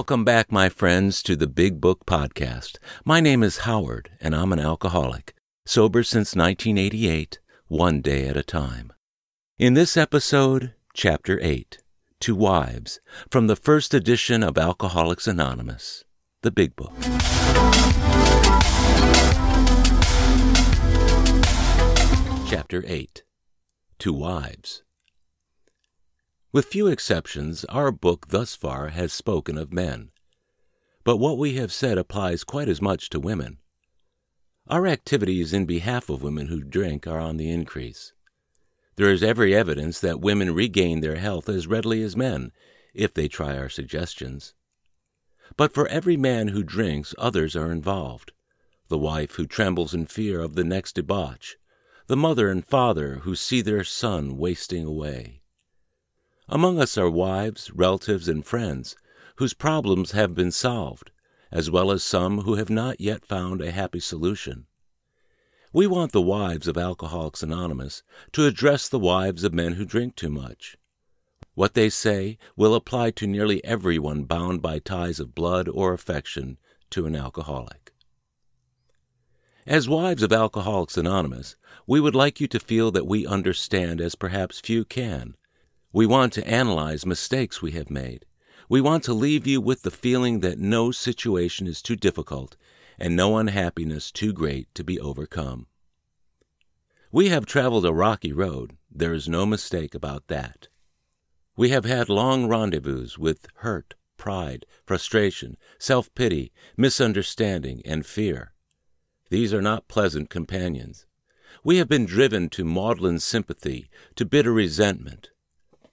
Welcome back, my friends, to the Big Book Podcast. My name is Howard, and I'm an alcoholic, sober since 1988, one day at a time. In this episode, Chapter 8 To Wives, from the first edition of Alcoholics Anonymous, the Big Book. Chapter 8 To Wives. With few exceptions, our book thus far has spoken of men. But what we have said applies quite as much to women. Our activities in behalf of women who drink are on the increase. There is every evidence that women regain their health as readily as men, if they try our suggestions. But for every man who drinks, others are involved. The wife who trembles in fear of the next debauch, the mother and father who see their son wasting away among us are wives, relatives, and friends whose problems have been solved, as well as some who have not yet found a happy solution. We want the wives of Alcoholics Anonymous to address the wives of men who drink too much. What they say will apply to nearly everyone bound by ties of blood or affection to an alcoholic. As wives of Alcoholics Anonymous, we would like you to feel that we understand as perhaps few can we want to analyze mistakes we have made. We want to leave you with the feeling that no situation is too difficult and no unhappiness too great to be overcome. We have traveled a rocky road, there is no mistake about that. We have had long rendezvous with hurt, pride, frustration, self pity, misunderstanding, and fear. These are not pleasant companions. We have been driven to maudlin sympathy, to bitter resentment,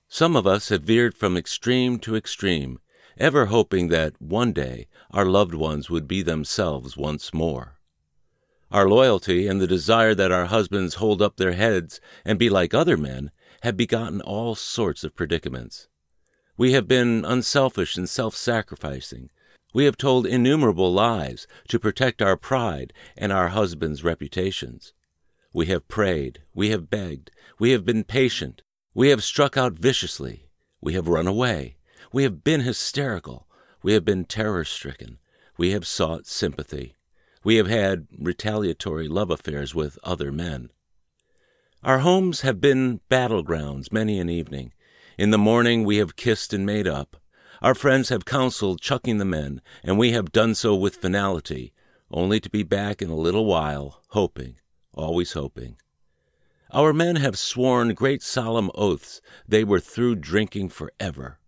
some of us have veered from extreme to extreme, ever hoping that one day our loved ones would be themselves once more. Our loyalty and the desire that our husbands hold up their heads and be like other men have begotten all sorts of predicaments. We have been unselfish and self sacrificing. We have told innumerable lies to protect our pride and our husbands' reputations. We have prayed, we have begged, we have been patient, we have struck out viciously. We have run away. We have been hysterical. We have been terror stricken. We have sought sympathy. We have had retaliatory love affairs with other men. Our homes have been battlegrounds many an evening. In the morning we have kissed and made up. Our friends have counseled chucking the men, and we have done so with finality, only to be back in a little while, hoping, always hoping. Our men have sworn great solemn oaths they were through drinking forever.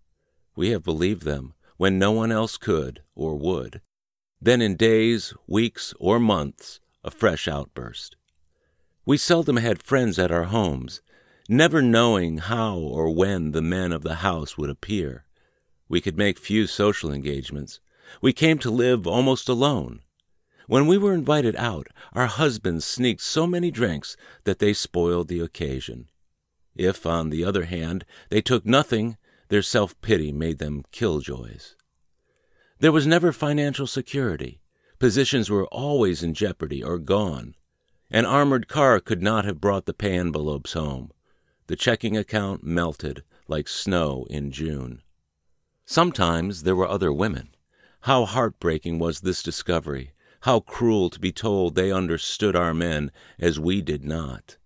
We have believed them when no one else could or would. Then in days, weeks, or months, a fresh outburst. We seldom had friends at our homes, never knowing how or when the men of the house would appear. We could make few social engagements. We came to live almost alone. When we were invited out, our husbands sneaked so many drinks that they spoiled the occasion. If, on the other hand, they took nothing, their self pity made them killjoys. There was never financial security. Positions were always in jeopardy or gone. An armored car could not have brought the pay envelopes home. The checking account melted like snow in June. Sometimes there were other women. How heartbreaking was this discovery how cruel to be told they understood our men as we did not.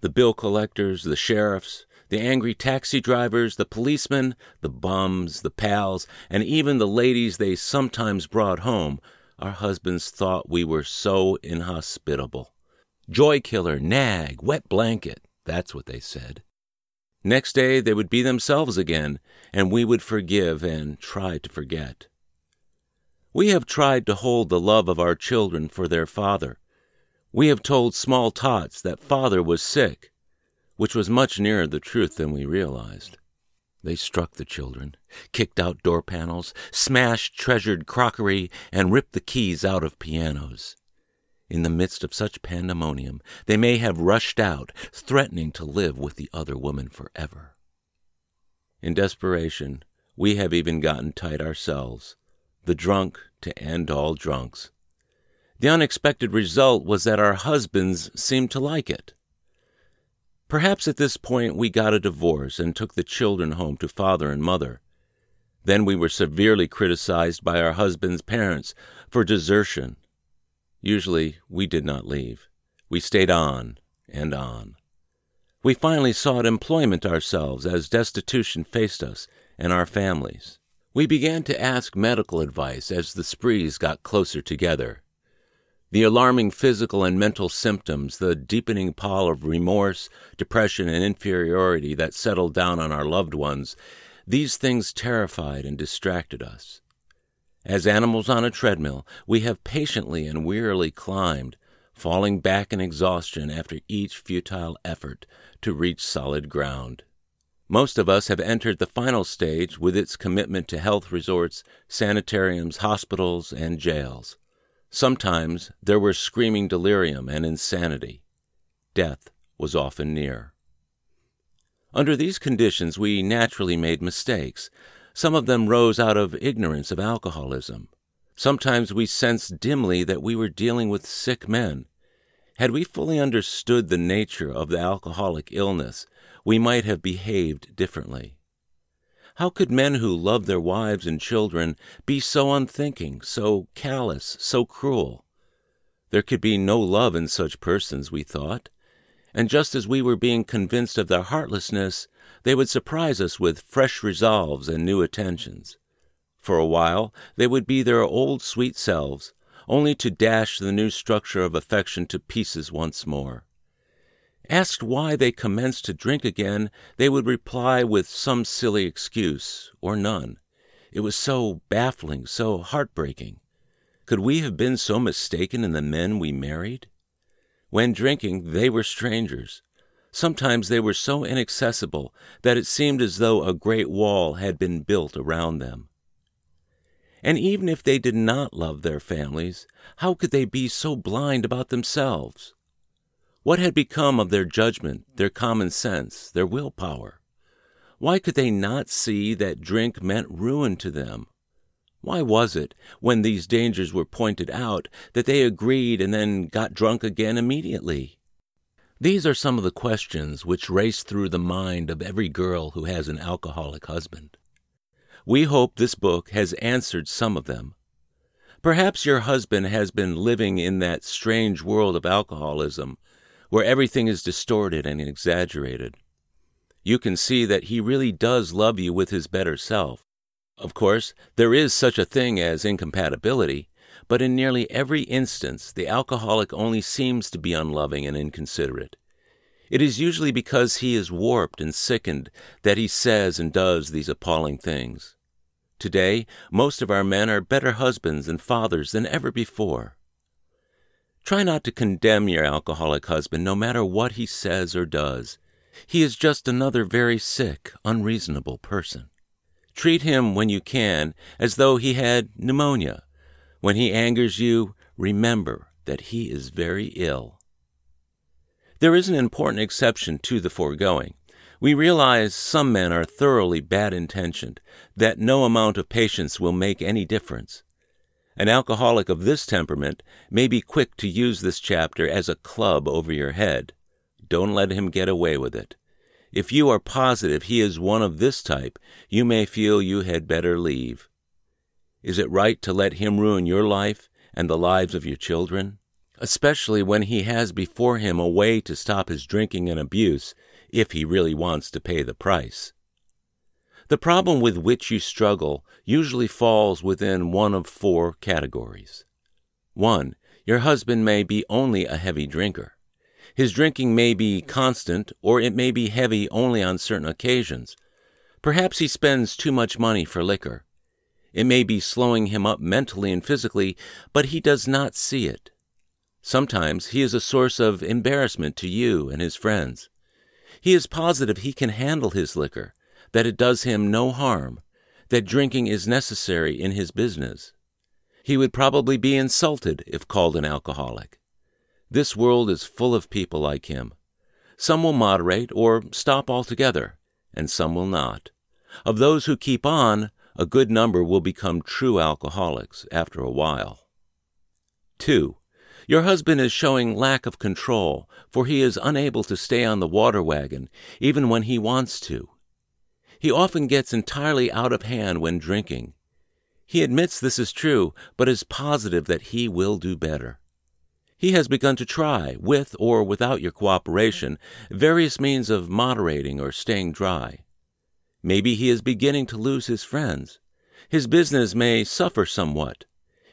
The bill collectors, the sheriffs, the angry taxi drivers, the policemen, the bums, the pals, and even the ladies they sometimes brought home, our husbands thought we were so inhospitable. Joy killer, nag, wet blanket, that's what they said. Next day they would be themselves again, and we would forgive and try to forget. We have tried to hold the love of our children for their father. We have told small tots that father was sick, which was much nearer the truth than we realized. They struck the children, kicked out door panels, smashed treasured crockery, and ripped the keys out of pianos. In the midst of such pandemonium, they may have rushed out, threatening to live with the other woman forever. In desperation, we have even gotten tight ourselves the drunk to end all drunks. The unexpected result was that our husbands seemed to like it. Perhaps at this point we got a divorce and took the children home to father and mother. Then we were severely criticized by our husband's parents for desertion. Usually we did not leave. We stayed on and on. We finally sought employment ourselves as destitution faced us and our families. We began to ask medical advice as the sprees got closer together. The alarming physical and mental symptoms, the deepening pall of remorse, depression, and inferiority that settled down on our loved ones, these things terrified and distracted us. As animals on a treadmill, we have patiently and wearily climbed, falling back in exhaustion after each futile effort to reach solid ground. Most of us have entered the final stage with its commitment to health resorts, sanitariums, hospitals, and jails. Sometimes there was screaming delirium and insanity. Death was often near. Under these conditions, we naturally made mistakes. Some of them rose out of ignorance of alcoholism. Sometimes we sensed dimly that we were dealing with sick men, had we fully understood the nature of the alcoholic illness, we might have behaved differently. How could men who loved their wives and children be so unthinking, so callous, so cruel? There could be no love in such persons, we thought. And just as we were being convinced of their heartlessness, they would surprise us with fresh resolves and new attentions. For a while, they would be their old sweet selves, only to dash the new structure of affection to pieces once more. Asked why they commenced to drink again, they would reply with some silly excuse, or none. It was so baffling, so heartbreaking. Could we have been so mistaken in the men we married? When drinking, they were strangers. Sometimes they were so inaccessible that it seemed as though a great wall had been built around them. And even if they did not love their families, how could they be so blind about themselves? What had become of their judgment, their common sense, their willpower? Why could they not see that drink meant ruin to them? Why was it, when these dangers were pointed out, that they agreed and then got drunk again immediately? These are some of the questions which race through the mind of every girl who has an alcoholic husband. We hope this book has answered some of them. Perhaps your husband has been living in that strange world of alcoholism where everything is distorted and exaggerated. You can see that he really does love you with his better self. Of course, there is such a thing as incompatibility, but in nearly every instance, the alcoholic only seems to be unloving and inconsiderate. It is usually because he is warped and sickened that he says and does these appalling things. Today, most of our men are better husbands and fathers than ever before. Try not to condemn your alcoholic husband no matter what he says or does. He is just another very sick, unreasonable person. Treat him when you can as though he had pneumonia. When he angers you, remember that he is very ill. There is an important exception to the foregoing. We realize some men are thoroughly bad intentioned, that no amount of patience will make any difference. An alcoholic of this temperament may be quick to use this chapter as a club over your head. Don't let him get away with it. If you are positive he is one of this type, you may feel you had better leave. Is it right to let him ruin your life and the lives of your children? especially when he has before him a way to stop his drinking and abuse if he really wants to pay the price. The problem with which you struggle usually falls within one of four categories. 1. Your husband may be only a heavy drinker. His drinking may be constant, or it may be heavy only on certain occasions. Perhaps he spends too much money for liquor. It may be slowing him up mentally and physically, but he does not see it. Sometimes he is a source of embarrassment to you and his friends. He is positive he can handle his liquor, that it does him no harm, that drinking is necessary in his business. He would probably be insulted if called an alcoholic. This world is full of people like him. Some will moderate or stop altogether, and some will not. Of those who keep on, a good number will become true alcoholics after a while. 2. Your husband is showing lack of control, for he is unable to stay on the water wagon, even when he wants to. He often gets entirely out of hand when drinking. He admits this is true, but is positive that he will do better. He has begun to try, with or without your cooperation, various means of moderating or staying dry. Maybe he is beginning to lose his friends. His business may suffer somewhat.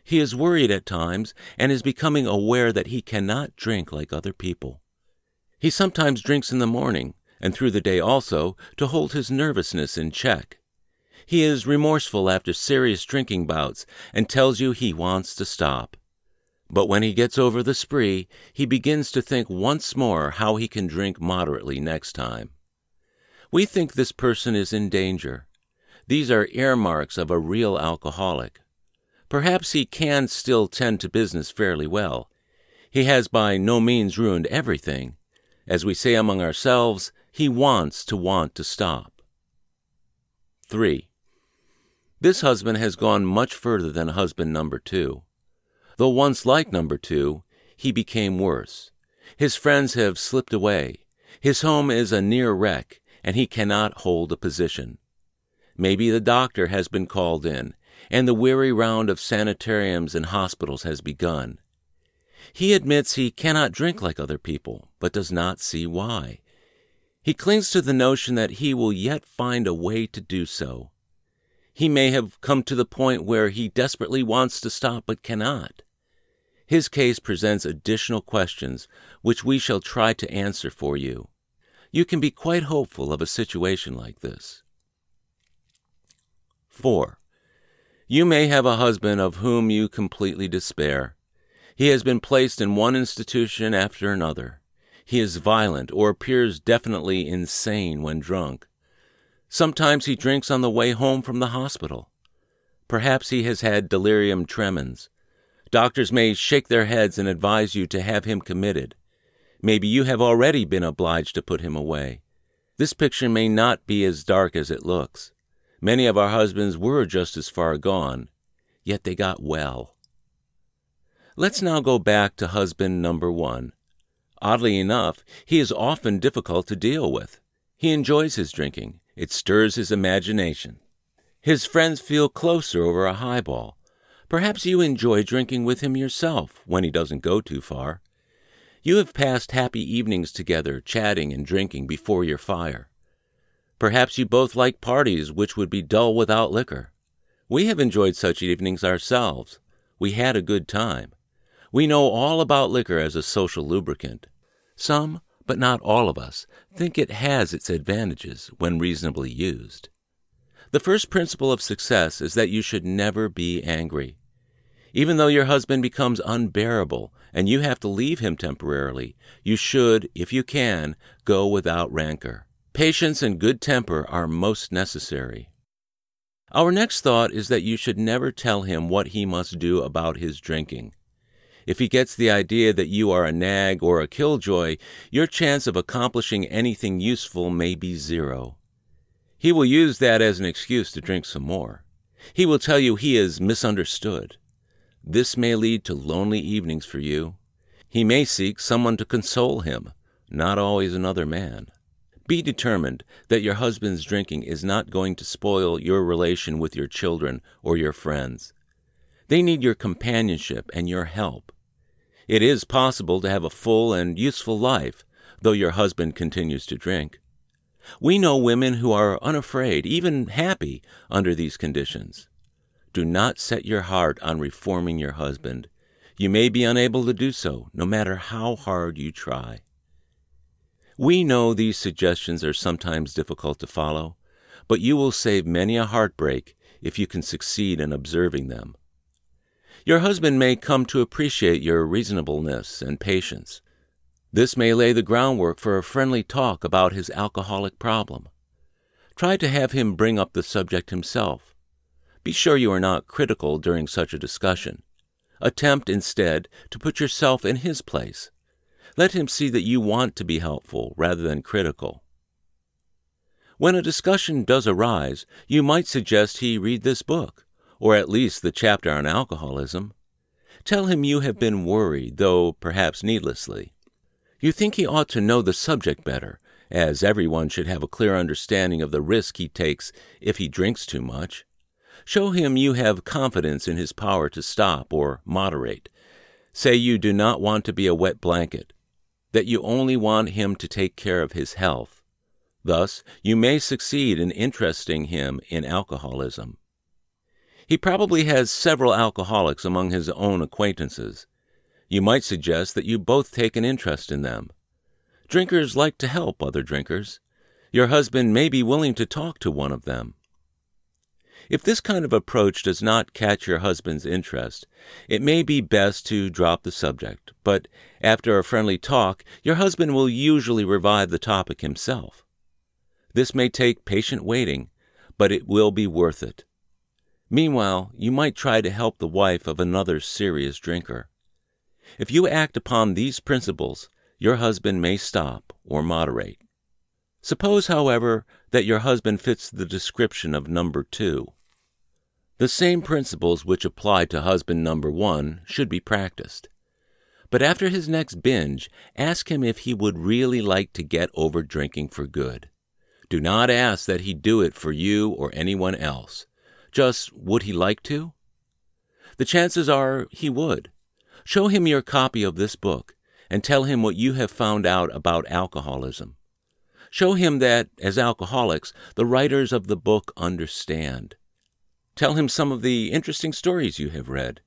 He is worried at times and is becoming aware that he cannot drink like other people. He sometimes drinks in the morning, and through the day also, to hold his nervousness in check. He is remorseful after serious drinking bouts and tells you he wants to stop. But when he gets over the spree, he begins to think once more how he can drink moderately next time. We think this person is in danger. These are earmarks of a real alcoholic. Perhaps he can still tend to business fairly well. He has by no means ruined everything. As we say among ourselves, he wants to want to stop. 3. This husband has gone much further than husband number two. Though once like number two, he became worse. His friends have slipped away. His home is a near wreck, and he cannot hold a position. Maybe the doctor has been called in, and the weary round of sanitariums and hospitals has begun. He admits he cannot drink like other people, but does not see why. He clings to the notion that he will yet find a way to do so. He may have come to the point where he desperately wants to stop but cannot. His case presents additional questions which we shall try to answer for you. You can be quite hopeful of a situation like this. 4. You may have a husband of whom you completely despair. He has been placed in one institution after another. He is violent or appears definitely insane when drunk. Sometimes he drinks on the way home from the hospital. Perhaps he has had delirium tremens. Doctors may shake their heads and advise you to have him committed. Maybe you have already been obliged to put him away. This picture may not be as dark as it looks. Many of our husbands were just as far gone, yet they got well. Let's now go back to husband number one. Oddly enough, he is often difficult to deal with. He enjoys his drinking, it stirs his imagination. His friends feel closer over a highball. Perhaps you enjoy drinking with him yourself when he doesn't go too far. You have passed happy evenings together, chatting and drinking before your fire. Perhaps you both like parties which would be dull without liquor. We have enjoyed such evenings ourselves. We had a good time. We know all about liquor as a social lubricant. Some, but not all of us, think it has its advantages when reasonably used. The first principle of success is that you should never be angry. Even though your husband becomes unbearable and you have to leave him temporarily, you should, if you can, go without rancor. Patience and good temper are most necessary. Our next thought is that you should never tell him what he must do about his drinking. If he gets the idea that you are a nag or a killjoy, your chance of accomplishing anything useful may be zero. He will use that as an excuse to drink some more. He will tell you he is misunderstood. This may lead to lonely evenings for you. He may seek someone to console him, not always another man. Be determined that your husband's drinking is not going to spoil your relation with your children or your friends. They need your companionship and your help. It is possible to have a full and useful life, though your husband continues to drink. We know women who are unafraid, even happy, under these conditions. Do not set your heart on reforming your husband. You may be unable to do so, no matter how hard you try. We know these suggestions are sometimes difficult to follow, but you will save many a heartbreak if you can succeed in observing them. Your husband may come to appreciate your reasonableness and patience. This may lay the groundwork for a friendly talk about his alcoholic problem. Try to have him bring up the subject himself. Be sure you are not critical during such a discussion. Attempt, instead, to put yourself in his place. Let him see that you want to be helpful rather than critical. When a discussion does arise, you might suggest he read this book, or at least the chapter on alcoholism. Tell him you have been worried, though perhaps needlessly. You think he ought to know the subject better, as everyone should have a clear understanding of the risk he takes if he drinks too much. Show him you have confidence in his power to stop or moderate. Say you do not want to be a wet blanket, that you only want him to take care of his health. Thus, you may succeed in interesting him in alcoholism. He probably has several alcoholics among his own acquaintances. You might suggest that you both take an interest in them. Drinkers like to help other drinkers. Your husband may be willing to talk to one of them. If this kind of approach does not catch your husband's interest, it may be best to drop the subject, but after a friendly talk, your husband will usually revive the topic himself. This may take patient waiting, but it will be worth it. Meanwhile, you might try to help the wife of another serious drinker. If you act upon these principles, your husband may stop or moderate. Suppose, however, that your husband fits the description of number two. The same principles which apply to husband number one should be practiced. But after his next binge, ask him if he would really like to get over drinking for good. Do not ask that he do it for you or anyone else. Just, would he like to? The chances are he would. Show him your copy of this book and tell him what you have found out about alcoholism. Show him that, as alcoholics, the writers of the book understand. Tell him some of the interesting stories you have read.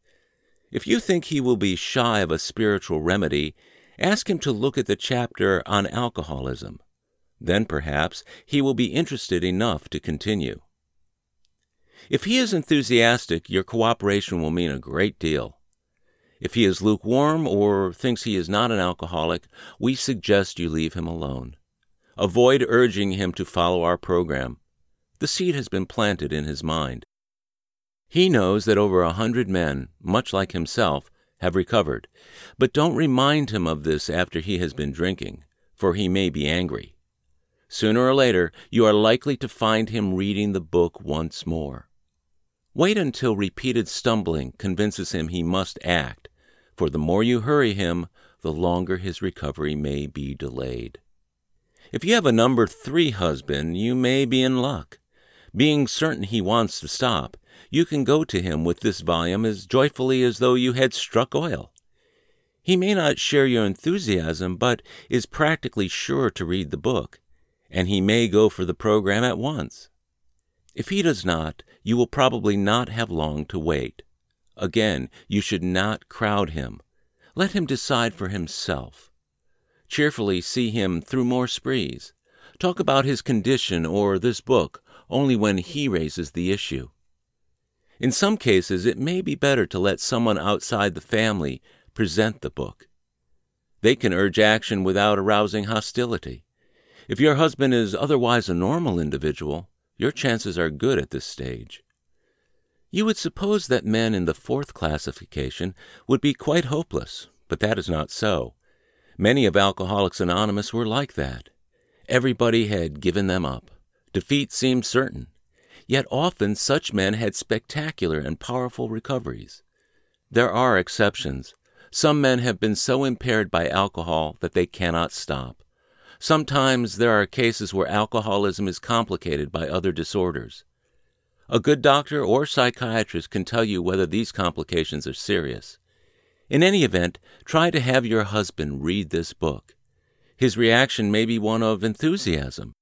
If you think he will be shy of a spiritual remedy, ask him to look at the chapter on alcoholism. Then perhaps he will be interested enough to continue. If he is enthusiastic, your cooperation will mean a great deal. If he is lukewarm or thinks he is not an alcoholic, we suggest you leave him alone. Avoid urging him to follow our program. The seed has been planted in his mind. He knows that over a hundred men, much like himself, have recovered, but don't remind him of this after he has been drinking, for he may be angry. Sooner or later, you are likely to find him reading the book once more. Wait until repeated stumbling convinces him he must act, for the more you hurry him, the longer his recovery may be delayed. If you have a number three husband, you may be in luck. Being certain he wants to stop, you can go to him with this volume as joyfully as though you had struck oil. He may not share your enthusiasm, but is practically sure to read the book, and he may go for the program at once. If he does not, you will probably not have long to wait. Again, you should not crowd him. Let him decide for himself. Cheerfully see him through more sprees. Talk about his condition or this book only when he raises the issue. In some cases, it may be better to let someone outside the family present the book. They can urge action without arousing hostility. If your husband is otherwise a normal individual, your chances are good at this stage. You would suppose that men in the fourth classification would be quite hopeless, but that is not so. Many of Alcoholics Anonymous were like that. Everybody had given them up. Defeat seemed certain. Yet often such men had spectacular and powerful recoveries. There are exceptions. Some men have been so impaired by alcohol that they cannot stop. Sometimes there are cases where alcoholism is complicated by other disorders. A good doctor or psychiatrist can tell you whether these complications are serious. In any event, try to have your husband read this book. His reaction may be one of enthusiasm.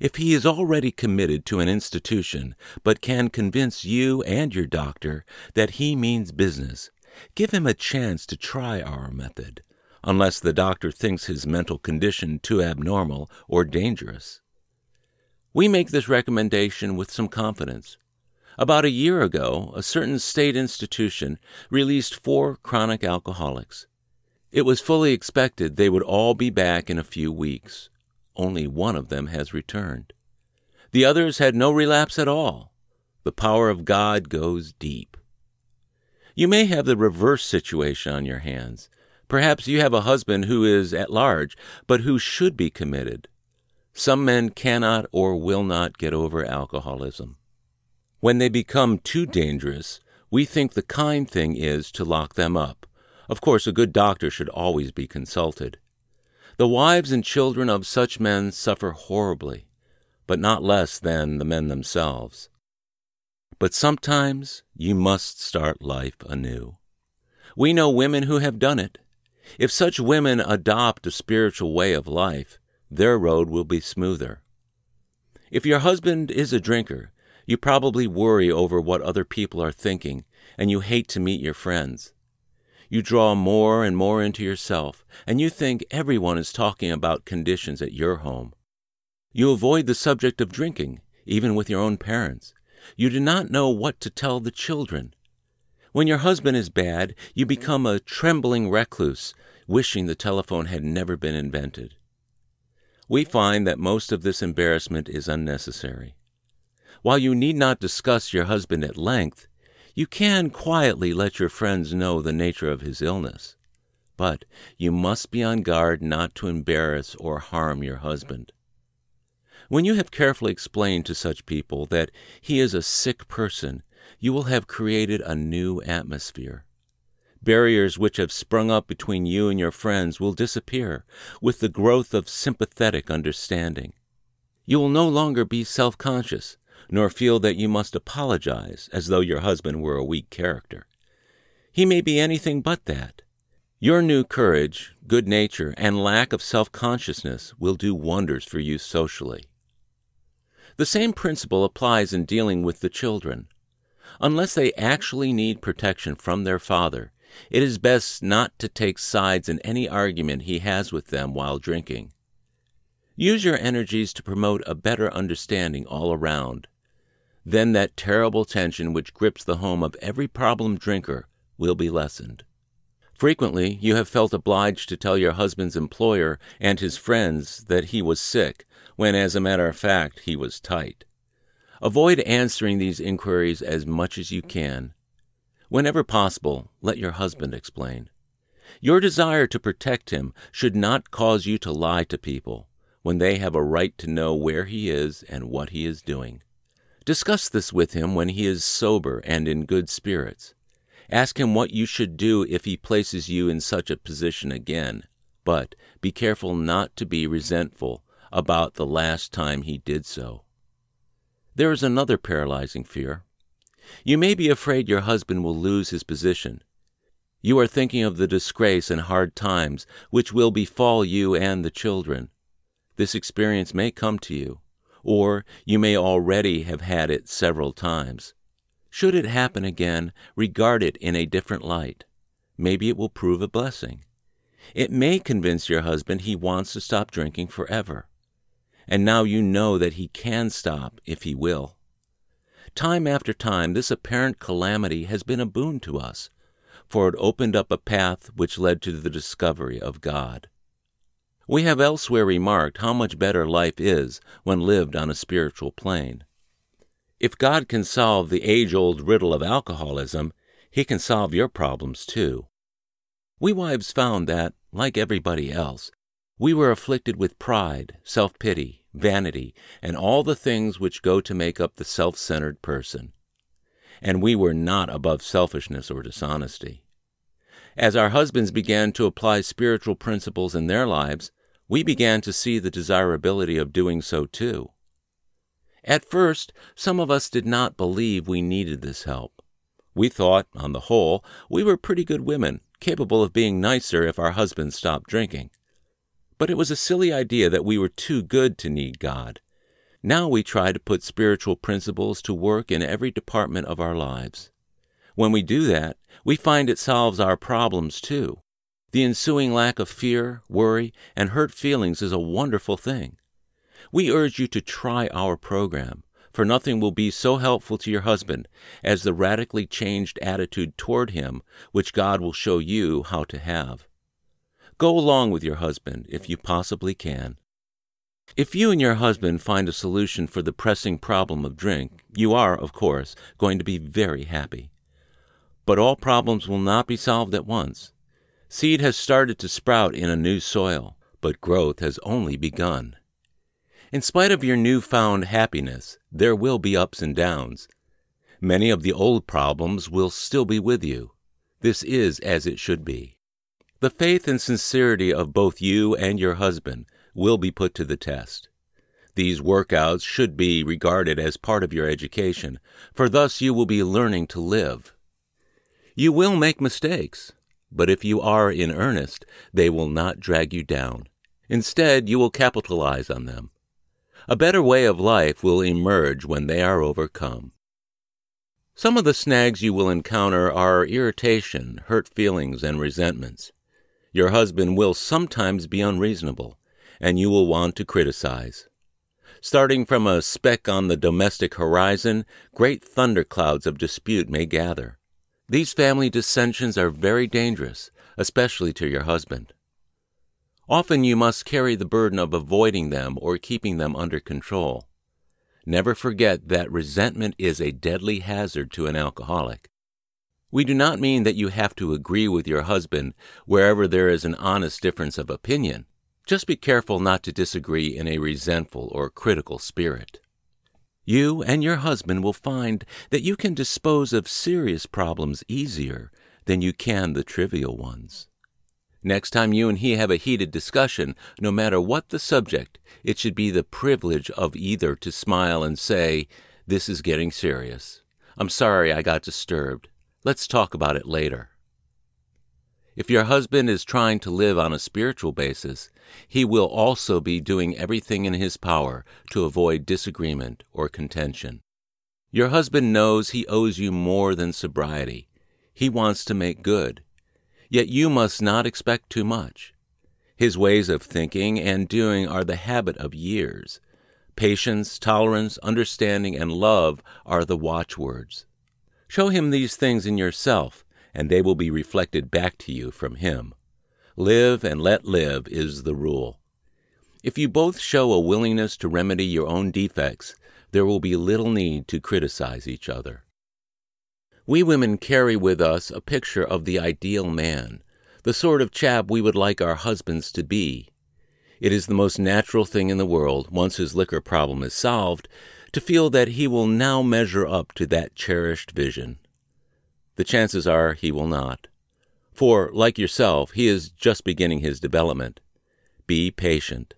If he is already committed to an institution, but can convince you and your doctor that he means business, give him a chance to try our method unless the doctor thinks his mental condition too abnormal or dangerous. We make this recommendation with some confidence. About a year ago, a certain state institution released four chronic alcoholics. It was fully expected they would all be back in a few weeks. Only one of them has returned. The others had no relapse at all. The power of God goes deep. You may have the reverse situation on your hands. Perhaps you have a husband who is at large, but who should be committed. Some men cannot or will not get over alcoholism. When they become too dangerous, we think the kind thing is to lock them up. Of course, a good doctor should always be consulted. The wives and children of such men suffer horribly, but not less than the men themselves. But sometimes you must start life anew. We know women who have done it. If such women adopt a spiritual way of life, their road will be smoother. If your husband is a drinker, you probably worry over what other people are thinking, and you hate to meet your friends. You draw more and more into yourself, and you think everyone is talking about conditions at your home. You avoid the subject of drinking, even with your own parents. You do not know what to tell the children. When your husband is bad, you become a trembling recluse, wishing the telephone had never been invented. We find that most of this embarrassment is unnecessary. While you need not discuss your husband at length, you can quietly let your friends know the nature of his illness. But you must be on guard not to embarrass or harm your husband. When you have carefully explained to such people that he is a sick person, you will have created a new atmosphere. Barriers which have sprung up between you and your friends will disappear with the growth of sympathetic understanding. You will no longer be self conscious, nor feel that you must apologize as though your husband were a weak character. He may be anything but that. Your new courage, good nature, and lack of self consciousness will do wonders for you socially. The same principle applies in dealing with the children. Unless they actually need protection from their father, it is best not to take sides in any argument he has with them while drinking. Use your energies to promote a better understanding all around. Then that terrible tension which grips the home of every problem drinker will be lessened. Frequently, you have felt obliged to tell your husband's employer and his friends that he was sick, when, as a matter of fact, he was tight. Avoid answering these inquiries as much as you can. Whenever possible, let your husband explain. Your desire to protect him should not cause you to lie to people when they have a right to know where he is and what he is doing. Discuss this with him when he is sober and in good spirits. Ask him what you should do if he places you in such a position again, but be careful not to be resentful about the last time he did so. There is another paralyzing fear. You may be afraid your husband will lose his position. You are thinking of the disgrace and hard times which will befall you and the children. This experience may come to you, or you may already have had it several times. Should it happen again, regard it in a different light. Maybe it will prove a blessing. It may convince your husband he wants to stop drinking forever. And now you know that he can stop if he will. Time after time, this apparent calamity has been a boon to us, for it opened up a path which led to the discovery of God. We have elsewhere remarked how much better life is when lived on a spiritual plane. If God can solve the age old riddle of alcoholism, He can solve your problems too. We wives found that, like everybody else, we were afflicted with pride, self pity, vanity, and all the things which go to make up the self centered person. And we were not above selfishness or dishonesty. As our husbands began to apply spiritual principles in their lives, we began to see the desirability of doing so too. At first, some of us did not believe we needed this help. We thought, on the whole, we were pretty good women, capable of being nicer if our husbands stopped drinking. But it was a silly idea that we were too good to need God. Now we try to put spiritual principles to work in every department of our lives. When we do that, we find it solves our problems too. The ensuing lack of fear, worry, and hurt feelings is a wonderful thing. We urge you to try our program, for nothing will be so helpful to your husband as the radically changed attitude toward him which God will show you how to have. Go along with your husband if you possibly can. If you and your husband find a solution for the pressing problem of drink, you are, of course, going to be very happy. But all problems will not be solved at once. Seed has started to sprout in a new soil, but growth has only begun. In spite of your newfound happiness, there will be ups and downs. Many of the old problems will still be with you. This is as it should be. The faith and sincerity of both you and your husband will be put to the test. These workouts should be regarded as part of your education, for thus you will be learning to live. You will make mistakes, but if you are in earnest, they will not drag you down. Instead, you will capitalize on them. A better way of life will emerge when they are overcome. Some of the snags you will encounter are irritation, hurt feelings, and resentments. Your husband will sometimes be unreasonable, and you will want to criticize. Starting from a speck on the domestic horizon, great thunderclouds of dispute may gather. These family dissensions are very dangerous, especially to your husband. Often you must carry the burden of avoiding them or keeping them under control. Never forget that resentment is a deadly hazard to an alcoholic. We do not mean that you have to agree with your husband wherever there is an honest difference of opinion. Just be careful not to disagree in a resentful or critical spirit. You and your husband will find that you can dispose of serious problems easier than you can the trivial ones. Next time you and he have a heated discussion, no matter what the subject, it should be the privilege of either to smile and say, This is getting serious. I'm sorry I got disturbed. Let's talk about it later. If your husband is trying to live on a spiritual basis, he will also be doing everything in his power to avoid disagreement or contention. Your husband knows he owes you more than sobriety. He wants to make good. Yet you must not expect too much. His ways of thinking and doing are the habit of years. Patience, tolerance, understanding, and love are the watchwords. Show him these things in yourself, and they will be reflected back to you from him. Live and let live is the rule. If you both show a willingness to remedy your own defects, there will be little need to criticize each other. We women carry with us a picture of the ideal man, the sort of chap we would like our husbands to be. It is the most natural thing in the world, once his liquor problem is solved, to feel that he will now measure up to that cherished vision. The chances are he will not. For, like yourself, he is just beginning his development. Be patient.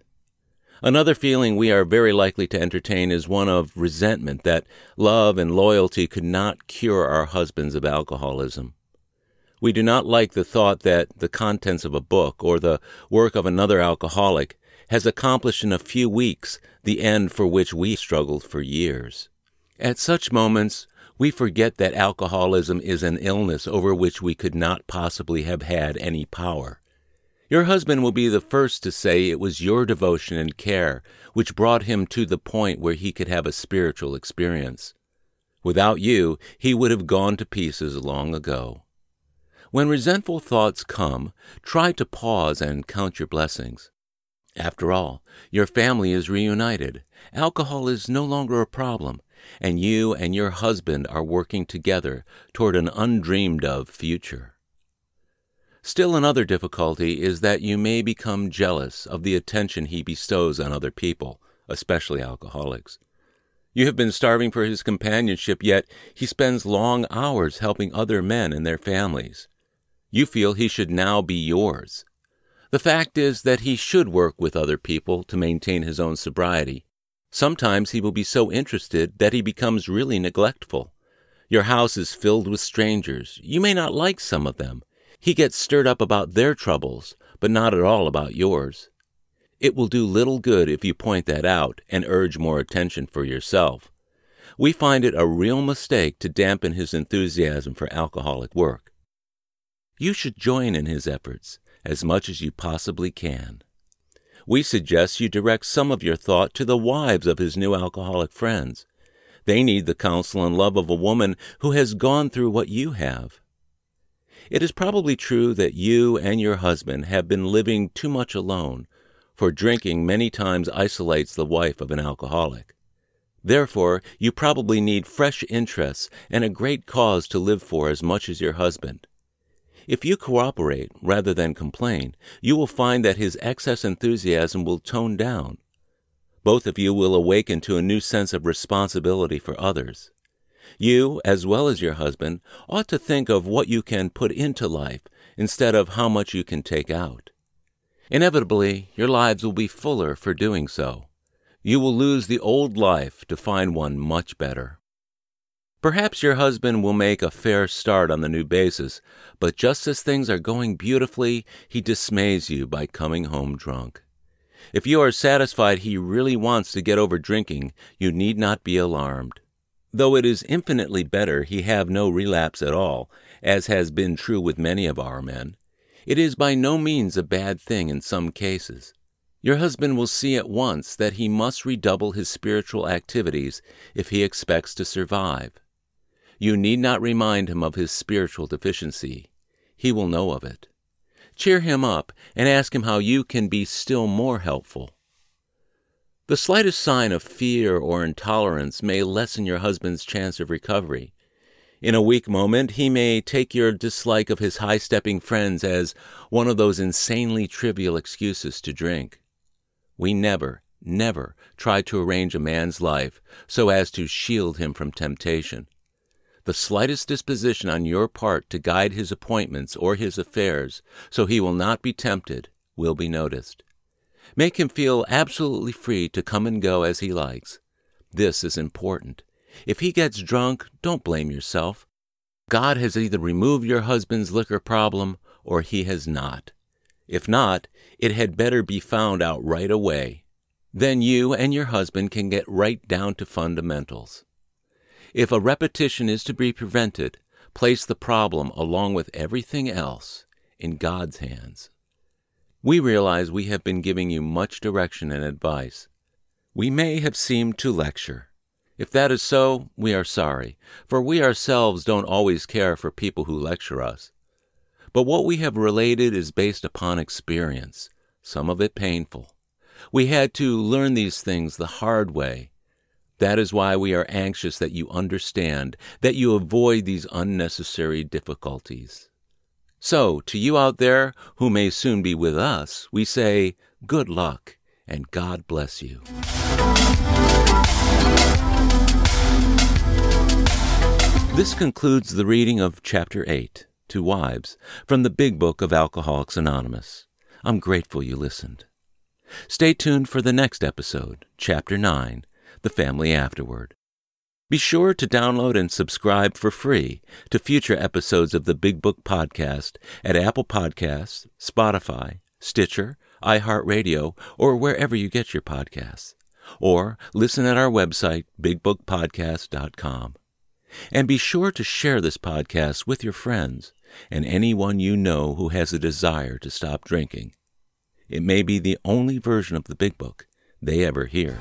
Another feeling we are very likely to entertain is one of resentment that love and loyalty could not cure our husbands of alcoholism. We do not like the thought that the contents of a book or the work of another alcoholic has accomplished in a few weeks the end for which we struggled for years. At such moments, we forget that alcoholism is an illness over which we could not possibly have had any power. Your husband will be the first to say it was your devotion and care which brought him to the point where he could have a spiritual experience. Without you, he would have gone to pieces long ago. When resentful thoughts come, try to pause and count your blessings. After all, your family is reunited. Alcohol is no longer a problem, and you and your husband are working together toward an undreamed of future. Still another difficulty is that you may become jealous of the attention he bestows on other people, especially alcoholics. You have been starving for his companionship, yet he spends long hours helping other men and their families. You feel he should now be yours. The fact is that he should work with other people to maintain his own sobriety. Sometimes he will be so interested that he becomes really neglectful. Your house is filled with strangers. You may not like some of them, he gets stirred up about their troubles, but not at all about yours. It will do little good if you point that out and urge more attention for yourself. We find it a real mistake to dampen his enthusiasm for alcoholic work. You should join in his efforts as much as you possibly can. We suggest you direct some of your thought to the wives of his new alcoholic friends. They need the counsel and love of a woman who has gone through what you have. It is probably true that you and your husband have been living too much alone, for drinking many times isolates the wife of an alcoholic. Therefore, you probably need fresh interests and a great cause to live for as much as your husband. If you cooperate rather than complain, you will find that his excess enthusiasm will tone down. Both of you will awaken to a new sense of responsibility for others. You, as well as your husband, ought to think of what you can put into life instead of how much you can take out. Inevitably, your lives will be fuller for doing so. You will lose the old life to find one much better. Perhaps your husband will make a fair start on the new basis, but just as things are going beautifully, he dismays you by coming home drunk. If you are satisfied he really wants to get over drinking, you need not be alarmed. Though it is infinitely better he have no relapse at all, as has been true with many of our men, it is by no means a bad thing in some cases. Your husband will see at once that he must redouble his spiritual activities if he expects to survive. You need not remind him of his spiritual deficiency. He will know of it. Cheer him up and ask him how you can be still more helpful. The slightest sign of fear or intolerance may lessen your husband's chance of recovery. In a weak moment, he may take your dislike of his high stepping friends as one of those insanely trivial excuses to drink. We never, never try to arrange a man's life so as to shield him from temptation the slightest disposition on your part to guide his appointments or his affairs so he will not be tempted will be noticed. Make him feel absolutely free to come and go as he likes. This is important. If he gets drunk, don't blame yourself. God has either removed your husband's liquor problem or he has not. If not, it had better be found out right away. Then you and your husband can get right down to fundamentals. If a repetition is to be prevented, place the problem along with everything else in God's hands. We realize we have been giving you much direction and advice. We may have seemed to lecture. If that is so, we are sorry, for we ourselves don't always care for people who lecture us. But what we have related is based upon experience, some of it painful. We had to learn these things the hard way that is why we are anxious that you understand, that you avoid these unnecessary difficulties. So, to you out there who may soon be with us, we say good luck and God bless you. This concludes the reading of Chapter 8, To Wives, from the Big Book of Alcoholics Anonymous. I'm grateful you listened. Stay tuned for the next episode, Chapter 9 the family afterward. Be sure to download and subscribe for free to future episodes of the Big Book Podcast at Apple Podcasts, Spotify, Stitcher, iHeartRadio, or wherever you get your podcasts. Or listen at our website, bigbookpodcast.com. And be sure to share this podcast with your friends and anyone you know who has a desire to stop drinking. It may be the only version of the Big Book they ever hear.